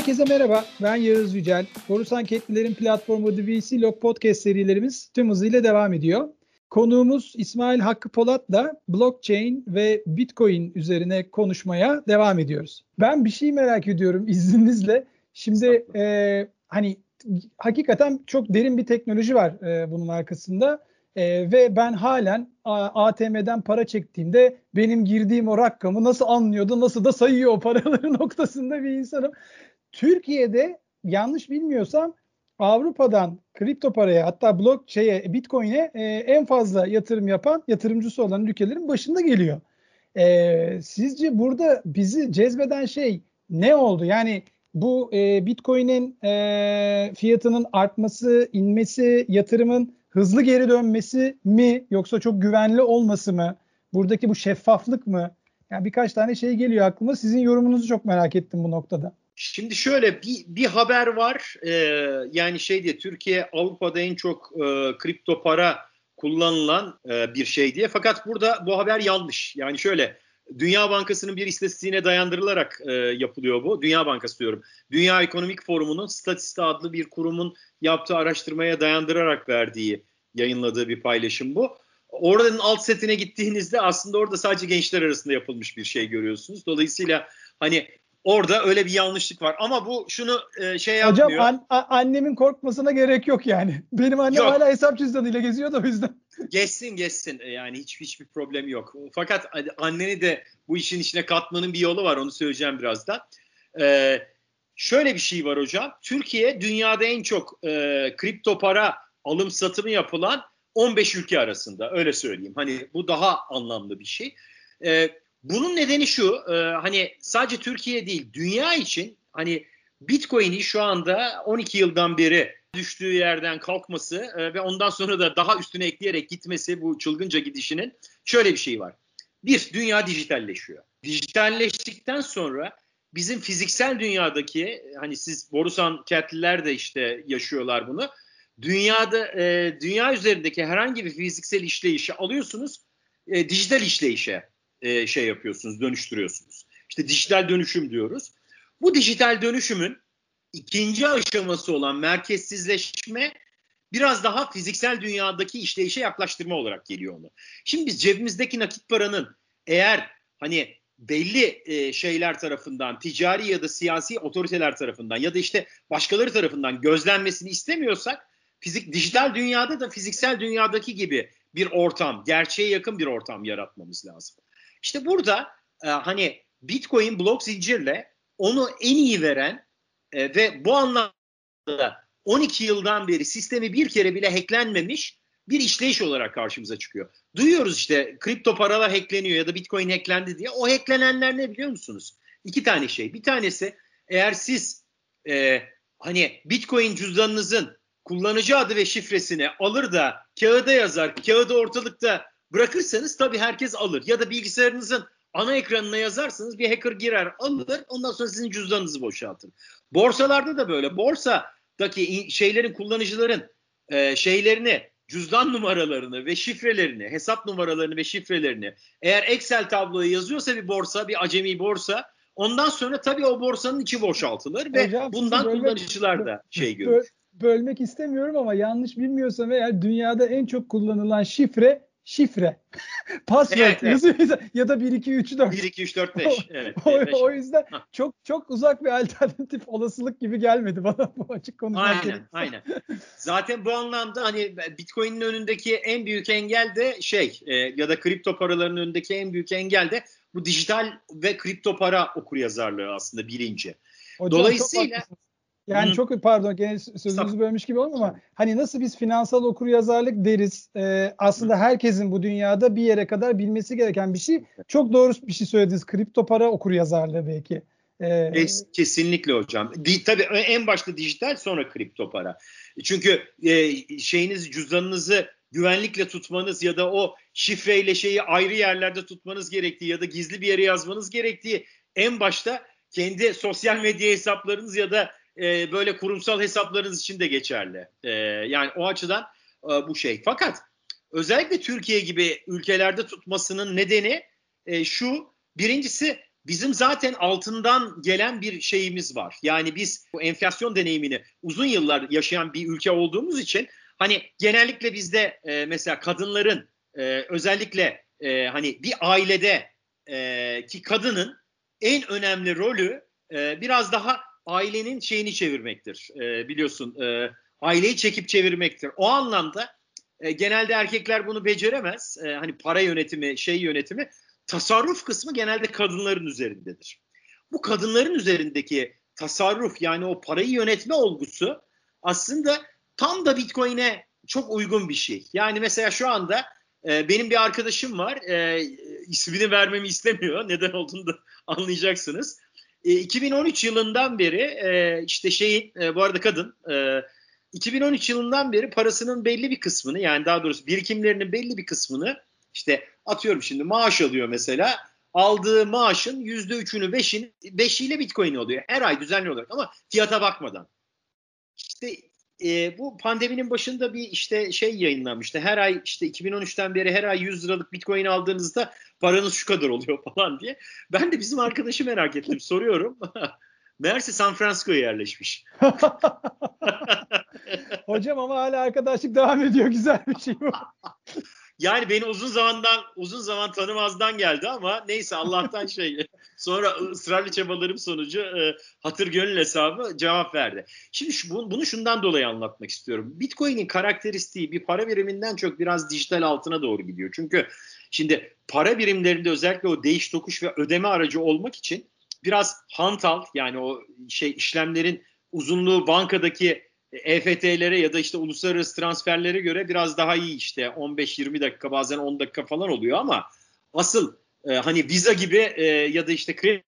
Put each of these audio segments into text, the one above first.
Herkese merhaba, ben Yağız Yücel. Borusan Anketlilerin platformu DVC Log Podcast serilerimiz tüm hızıyla devam ediyor. Konuğumuz İsmail Hakkı Polat'la blockchain ve bitcoin üzerine konuşmaya devam ediyoruz. Ben bir şey merak ediyorum izninizle. Şimdi e, hani hakikaten çok derin bir teknoloji var e, bunun arkasında. E, ve ben halen ATM'den para çektiğimde benim girdiğim o rakamı nasıl anlıyordu, nasıl da sayıyor o paraları noktasında bir insanım. Türkiye'de yanlış bilmiyorsam Avrupa'dan kripto paraya hatta şeye Bitcoin'e e, en fazla yatırım yapan yatırımcısı olan ülkelerin başında geliyor. E, sizce burada bizi cezbeden şey ne oldu? Yani bu e, Bitcoin'in e, fiyatının artması, inmesi, yatırımın hızlı geri dönmesi mi yoksa çok güvenli olması mı? Buradaki bu şeffaflık mı? Yani birkaç tane şey geliyor aklıma. Sizin yorumunuzu çok merak ettim bu noktada. Şimdi şöyle bir, bir haber var. Ee, yani şey diye Türkiye Avrupa'da en çok e, kripto para kullanılan e, bir şey diye. Fakat burada bu haber yanlış. Yani şöyle Dünya Bankası'nın bir istatistiğine dayandırılarak e, yapılıyor bu. Dünya Bankası diyorum. Dünya Ekonomik Forumu'nun Statista adlı bir kurumun yaptığı araştırmaya dayandırarak verdiği, yayınladığı bir paylaşım bu. Oradanın alt setine gittiğinizde aslında orada sadece gençler arasında yapılmış bir şey görüyorsunuz. Dolayısıyla hani orada öyle bir yanlışlık var. Ama bu şunu e, şey yapmıyor. Hocam an, a, annemin korkmasına gerek yok yani. Benim annem yok. hala hesap cüzdanıyla geziyor da o yüzden. Geçsin geçsin e, yani hiç hiçbir problem yok. Fakat anneni de bu işin içine katmanın bir yolu var onu söyleyeceğim birazdan. Ee, şöyle bir şey var hocam. Türkiye dünyada en çok e, kripto para alım satımı yapılan 15 ülke arasında öyle söyleyeyim. Hani bu daha anlamlı bir şey. Ee, bunun nedeni şu e, hani sadece Türkiye değil dünya için hani Bitcoin'i şu anda 12 yıldan beri düştüğü yerden kalkması e, ve ondan sonra da daha üstüne ekleyerek gitmesi bu çılgınca gidişinin şöyle bir şey var. Bir, dünya dijitalleşiyor. Dijitalleştikten sonra bizim fiziksel dünyadaki hani siz Borusan Ketliler de işte yaşıyorlar bunu. Dünyada e, dünya üzerindeki herhangi bir fiziksel işleyişi alıyorsunuz e, dijital işleyişe e, şey yapıyorsunuz, dönüştürüyorsunuz. İşte dijital dönüşüm diyoruz. Bu dijital dönüşümün ikinci aşaması olan merkezsizleşme biraz daha fiziksel dünyadaki işleyişe yaklaştırma olarak geliyor onu. Şimdi biz cebimizdeki nakit paranın eğer hani belli e, şeyler tarafından, ticari ya da siyasi otoriteler tarafından ya da işte başkaları tarafından gözlenmesini istemiyorsak fizik dijital dünyada da fiziksel dünyadaki gibi bir ortam, gerçeğe yakın bir ortam yaratmamız lazım. İşte burada e, hani Bitcoin blok zincirle onu en iyi veren e, ve bu anlamda 12 yıldan beri sistemi bir kere bile hacklenmemiş bir işleyiş olarak karşımıza çıkıyor. Duyuyoruz işte kripto paralar hackleniyor ya da Bitcoin hacklendi diye. O hacklenenler ne biliyor musunuz? İki tane şey. Bir tanesi eğer siz e, hani Bitcoin cüzdanınızın kullanıcı adı ve şifresini alır da kağıda yazar, kağıdı ortalıkta bırakırsanız tabii herkes alır. Ya da bilgisayarınızın ana ekranına yazarsanız bir hacker girer alır ondan sonra sizin cüzdanınızı boşaltır. Borsalarda da böyle. Borsadaki şeylerin kullanıcıların e, şeylerini cüzdan numaralarını ve şifrelerini, hesap numaralarını ve şifrelerini eğer Excel tabloya yazıyorsa bir borsa, bir acemi borsa ondan sonra tabii o borsanın içi boşaltılır ve Hocam, bundan kullanıcılar da şey görür. Bölmek istemiyorum ama yanlış bilmiyorsam eğer dünyada en çok kullanılan şifre şifre. Password evet, evet. ya da 1 2 3 4. 1 2 3 4 5. Evet. o, o yüzden çok çok uzak bir alternatif olasılık gibi gelmedi bana bu açık konuşmak Aynen, gerekirse. aynen. Zaten bu anlamda hani Bitcoin'in önündeki en büyük engel de şey e, ya da kripto paraların önündeki en büyük engel de bu dijital ve kripto para okuryazarlığı aslında birinci. Hocam, Dolayısıyla yani Hı. çok pardon gene sözünüzü bölmüş gibi olma ama hani nasıl biz finansal okuryazarlık deriz e, aslında Hı. herkesin bu dünyada bir yere kadar bilmesi gereken bir şey. Çok doğru bir şey söylediniz. Kripto para okuryazarlığı belki. Ee, Kesinlikle hocam. Di, tabii en başta dijital sonra kripto para. Çünkü e, şeyiniz cüzdanınızı güvenlikle tutmanız ya da o şifreyle şeyi ayrı yerlerde tutmanız gerektiği ya da gizli bir yere yazmanız gerektiği en başta kendi sosyal medya hesaplarınız ya da e, böyle kurumsal hesaplarınız için de geçerli. E, yani o açıdan e, bu şey. Fakat özellikle Türkiye gibi ülkelerde tutmasının nedeni şu. Birincisi bizim zaten altından gelen bir şeyimiz var. Yani biz bu enflasyon deneyimini uzun yıllar yaşayan bir ülke olduğumuz için hani genellikle bizde mesela kadınların özellikle hani bir ailede ki kadının en önemli rolü biraz daha ailenin şeyini çevirmektir. E, biliyorsun e, aileyi çekip çevirmektir. O anlamda e, genelde erkekler bunu beceremez. E, hani para yönetimi, şey yönetimi tasarruf kısmı genelde kadınların üzerindedir. Bu kadınların üzerindeki tasarruf yani o parayı yönetme olgusu aslında tam da Bitcoin'e çok uygun bir şey. Yani mesela şu anda e, benim bir arkadaşım var. E, ismini vermemi istemiyor. Neden olduğunu da anlayacaksınız. E, 2013 yılından beri e, işte şeyin e, bu arada kadın e, 2013 yılından beri parasının belli bir kısmını yani daha doğrusu birikimlerinin belli bir kısmını işte atıyorum şimdi maaş alıyor mesela aldığı maaşın yüzde üçünü beşini beşiyle bitcoin oluyor her ay düzenli olarak ama fiyata bakmadan. İşte e, bu pandeminin başında bir işte şey yayınlanmıştı. Her ay işte 2013'ten beri her ay 100 liralık bitcoin aldığınızda paranız şu kadar oluyor falan diye. Ben de bizim arkadaşı merak ettim soruyorum. Meğerse San Francisco'ya yerleşmiş. Hocam ama hala arkadaşlık devam ediyor. Güzel bir şey bu. yani beni uzun zamandan uzun zaman tanımazdan geldi ama neyse Allah'tan şey sonra ısrarlı çabalarım sonucu e, hatır gönül hesabı cevap verdi. Şimdi şu, bunu şundan dolayı anlatmak istiyorum. Bitcoin'in karakteristiği bir para biriminden çok biraz dijital altına doğru gidiyor. Çünkü şimdi para birimlerinde özellikle o değiş tokuş ve ödeme aracı olmak için biraz hantal yani o şey işlemlerin uzunluğu bankadaki EFT'lere ya da işte uluslararası transferlere göre biraz daha iyi işte 15-20 dakika bazen 10 dakika falan oluyor ama asıl e, hani Visa gibi e, ya da işte kredi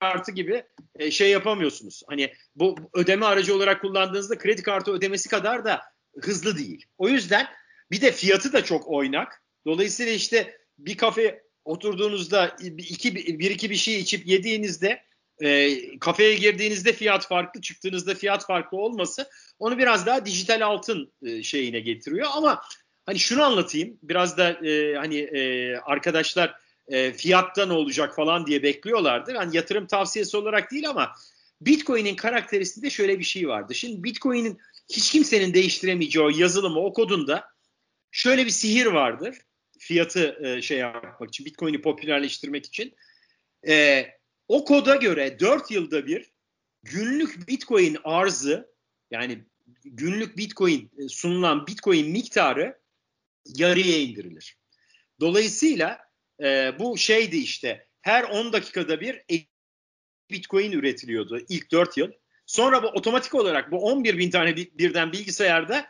kartı gibi e, şey yapamıyorsunuz. Hani bu ödeme aracı olarak kullandığınızda kredi kartı ödemesi kadar da hızlı değil. O yüzden bir de fiyatı da çok oynak. Dolayısıyla işte bir kafe oturduğunuzda iki, bir iki bir şey içip yediğinizde e, kafeye girdiğinizde fiyat farklı, çıktığınızda fiyat farklı olması onu biraz daha dijital altın e, şeyine getiriyor. Ama hani şunu anlatayım, biraz da e, hani e, arkadaşlar e, fiyatta ne olacak falan diye bekliyorlardı. Yani yatırım tavsiyesi olarak değil ama Bitcoin'in karakteristiğinde şöyle bir şey vardı. Şimdi Bitcoin'in hiç kimsenin değiştiremeyeceği o yazılımı, o kodunda şöyle bir sihir vardır. Fiyatı e, şey yapmak için, Bitcoin'i popülerleştirmek için. E, o koda göre 4 yılda bir günlük Bitcoin arzı yani günlük Bitcoin e, sunulan Bitcoin miktarı yarıya indirilir. Dolayısıyla e, bu şeydi işte her 10 dakikada bir Bitcoin üretiliyordu ilk 4 yıl. Sonra bu otomatik olarak bu 11 bin tane birden bilgisayarda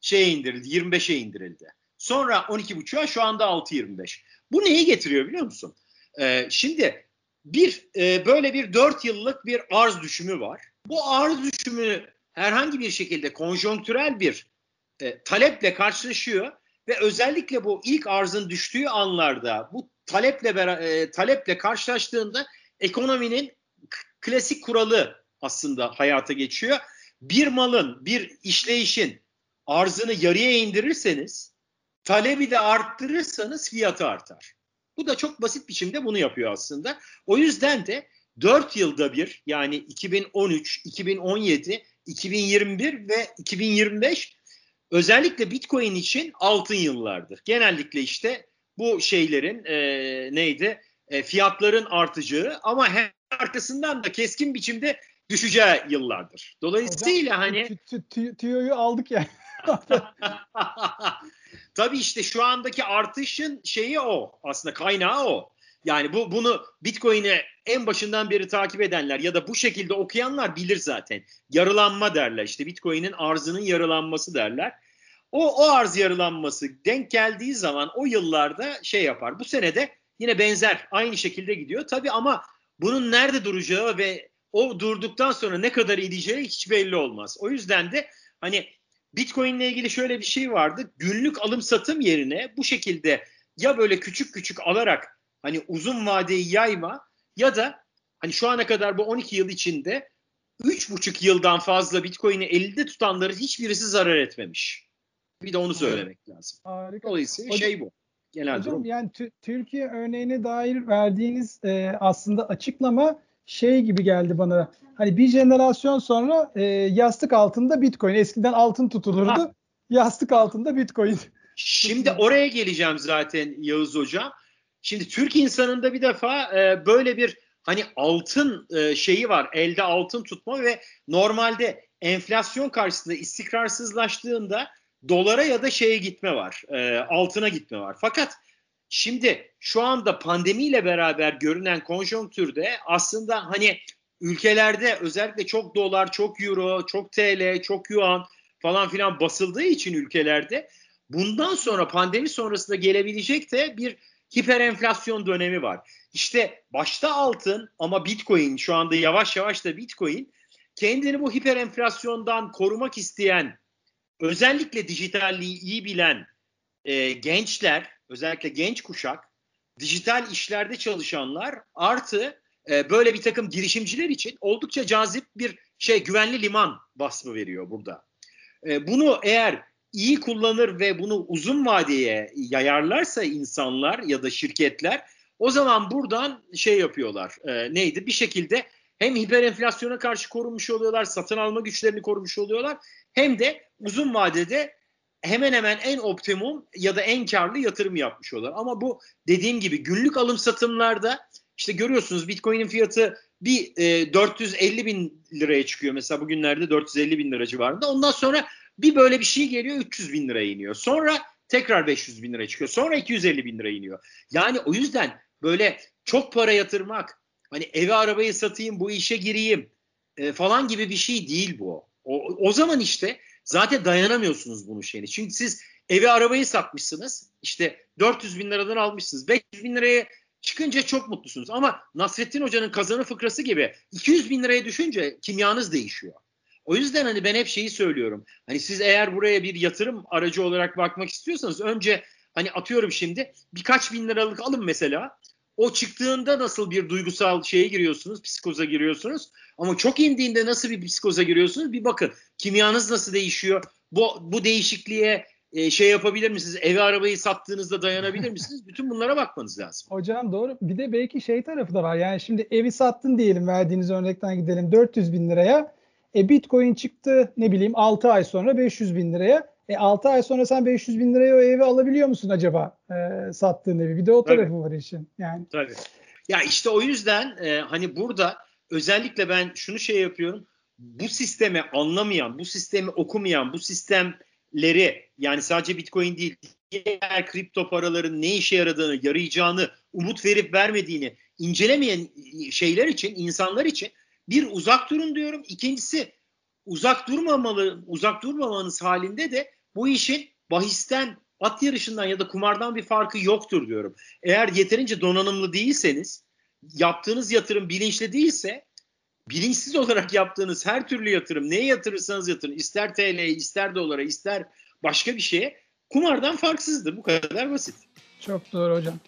şeye indirildi 25'e indirildi. Sonra 12.5'a şu anda 6.25. Bu neyi getiriyor biliyor musun? Ee, şimdi bir e, böyle bir dört yıllık bir arz düşümü var. Bu arz düşümü herhangi bir şekilde konjonktürel bir e, taleple karşılaşıyor ve özellikle bu ilk arzın düştüğü anlarda bu taleple e, taleple karşılaştığında ekonominin klasik kuralı aslında hayata geçiyor. Bir malın, bir işleyişin arzını yarıya indirirseniz, talebi de arttırırsanız fiyatı artar. Bu da çok basit biçimde bunu yapıyor aslında. O yüzden de 4 yılda bir yani 2013, 2017, 2021 ve 2025 özellikle Bitcoin için altın yıllardır. Genellikle işte bu şeylerin e, neydi e, fiyatların artacağı ama her arkasından da keskin biçimde düşeceği yıllardır. Dolayısıyla Hocam, hani tüyoyu aldık yani. Tabii işte şu andaki artışın şeyi o. Aslında kaynağı o. Yani bu bunu Bitcoin'i en başından beri takip edenler ya da bu şekilde okuyanlar bilir zaten. Yarılanma derler. İşte Bitcoin'in arzının yarılanması derler. O, o arz yarılanması denk geldiği zaman o yıllarda şey yapar. Bu sene de yine benzer aynı şekilde gidiyor. Tabii ama bunun nerede duracağı ve o durduktan sonra ne kadar edeceği hiç belli olmaz. O yüzden de hani Bitcoin ile ilgili şöyle bir şey vardı. Günlük alım satım yerine bu şekilde ya böyle küçük küçük alarak hani uzun vadeyi yayma ya da hani şu ana kadar bu 12 yıl içinde 3,5 yıldan fazla Bitcoin'i elde tutanların hiçbirisi zarar etmemiş. Bir de onu söylemek lazım. Harika. Dolayısıyla Hocam, şey bu. Genel Hocam durum. yani Türkiye örneğine dair verdiğiniz e, aslında açıklama şey gibi geldi bana. Hani bir jenerasyon sonra e, yastık altında Bitcoin. Eskiden altın tutulurdu. Ha. Yastık altında Bitcoin. Şimdi oraya geleceğim zaten Yağız Hocam. Şimdi Türk insanında bir defa e, böyle bir hani altın e, şeyi var. Elde altın tutma ve normalde enflasyon karşısında istikrarsızlaştığında dolara ya da şeye gitme var. E, altına gitme var. Fakat şimdi şu anda pandemiyle beraber görünen konjonktürde aslında hani ülkelerde özellikle çok dolar, çok euro, çok TL, çok yuan falan filan basıldığı için ülkelerde bundan sonra pandemi sonrasında gelebilecek de bir hiper enflasyon dönemi var. İşte başta altın ama Bitcoin şu anda yavaş yavaş da Bitcoin kendini bu hiper enflasyondan korumak isteyen özellikle dijitalliği iyi bilen e, gençler özellikle genç kuşak dijital işlerde çalışanlar artı e, böyle bir takım girişimciler için oldukça cazip bir şey güvenli liman basımı veriyor burada. E, bunu eğer iyi kullanır ve bunu uzun vadeye yayarlarsa insanlar ya da şirketler o zaman buradan şey yapıyorlar. E, neydi? Bir şekilde hem hiper enflasyona karşı korunmuş oluyorlar, satın alma güçlerini korumuş oluyorlar. Hem de uzun vadede hemen hemen en optimum ya da en karlı yatırım yapmış oluyorlar. Ama bu dediğim gibi günlük alım satımlarda işte görüyorsunuz Bitcoin'in fiyatı bir e, 450 bin liraya çıkıyor mesela bugünlerde 450 bin lira civarında. Ondan sonra bir böyle bir şey geliyor 300 bin liraya iniyor. Sonra tekrar 500 bin liraya çıkıyor. Sonra 250 bin liraya iniyor. Yani o yüzden böyle çok para yatırmak hani evi arabayı satayım bu işe gireyim e, falan gibi bir şey değil bu. O, o zaman işte zaten dayanamıyorsunuz bunun şeyini. Çünkü siz evi arabayı satmışsınız. işte 400 bin liradan almışsınız. 500 bin liraya çıkınca çok mutlusunuz. Ama Nasrettin Hoca'nın kazanı fıkrası gibi 200 bin liraya düşünce kimyanız değişiyor. O yüzden hani ben hep şeyi söylüyorum. Hani siz eğer buraya bir yatırım aracı olarak bakmak istiyorsanız önce hani atıyorum şimdi birkaç bin liralık alın mesela. O çıktığında nasıl bir duygusal şeye giriyorsunuz, psikoza giriyorsunuz. Ama çok indiğinde nasıl bir psikoza giriyorsunuz bir bakın. Kimyanız nasıl değişiyor? Bu, bu değişikliğe e, şey yapabilir misiniz? Evi arabayı sattığınızda dayanabilir misiniz? Bütün bunlara bakmanız lazım. Hocam doğru. Bir de belki şey tarafı da var. Yani şimdi evi sattın diyelim verdiğiniz örnekten gidelim 400 bin liraya. E Bitcoin çıktı ne bileyim 6 ay sonra 500 bin liraya. E 6 ay sonra sen 500 bin liraya o evi alabiliyor musun acaba e, sattığın evi? Bir de o tarafı Tabii. var işin. Yani. Tabii. Ya işte o yüzden e, hani burada özellikle ben şunu şey yapıyorum. Bu sistemi anlamayan, bu sistemi okumayan, bu sistemleri yani sadece Bitcoin değil diğer kripto paraların ne işe yaradığını, yarayacağını, umut verip vermediğini incelemeyen şeyler için, insanlar için bir uzak durun diyorum. İkincisi uzak durmamalı, uzak durmamanız halinde de bu işin bahisten, at yarışından ya da kumardan bir farkı yoktur diyorum. Eğer yeterince donanımlı değilseniz, yaptığınız yatırım bilinçli değilse, bilinçsiz olarak yaptığınız her türlü yatırım, neye yatırırsanız yatırın, ister TL'ye, ister dolara, ister başka bir şeye, kumardan farksızdır. Bu kadar basit. Çok doğru hocam.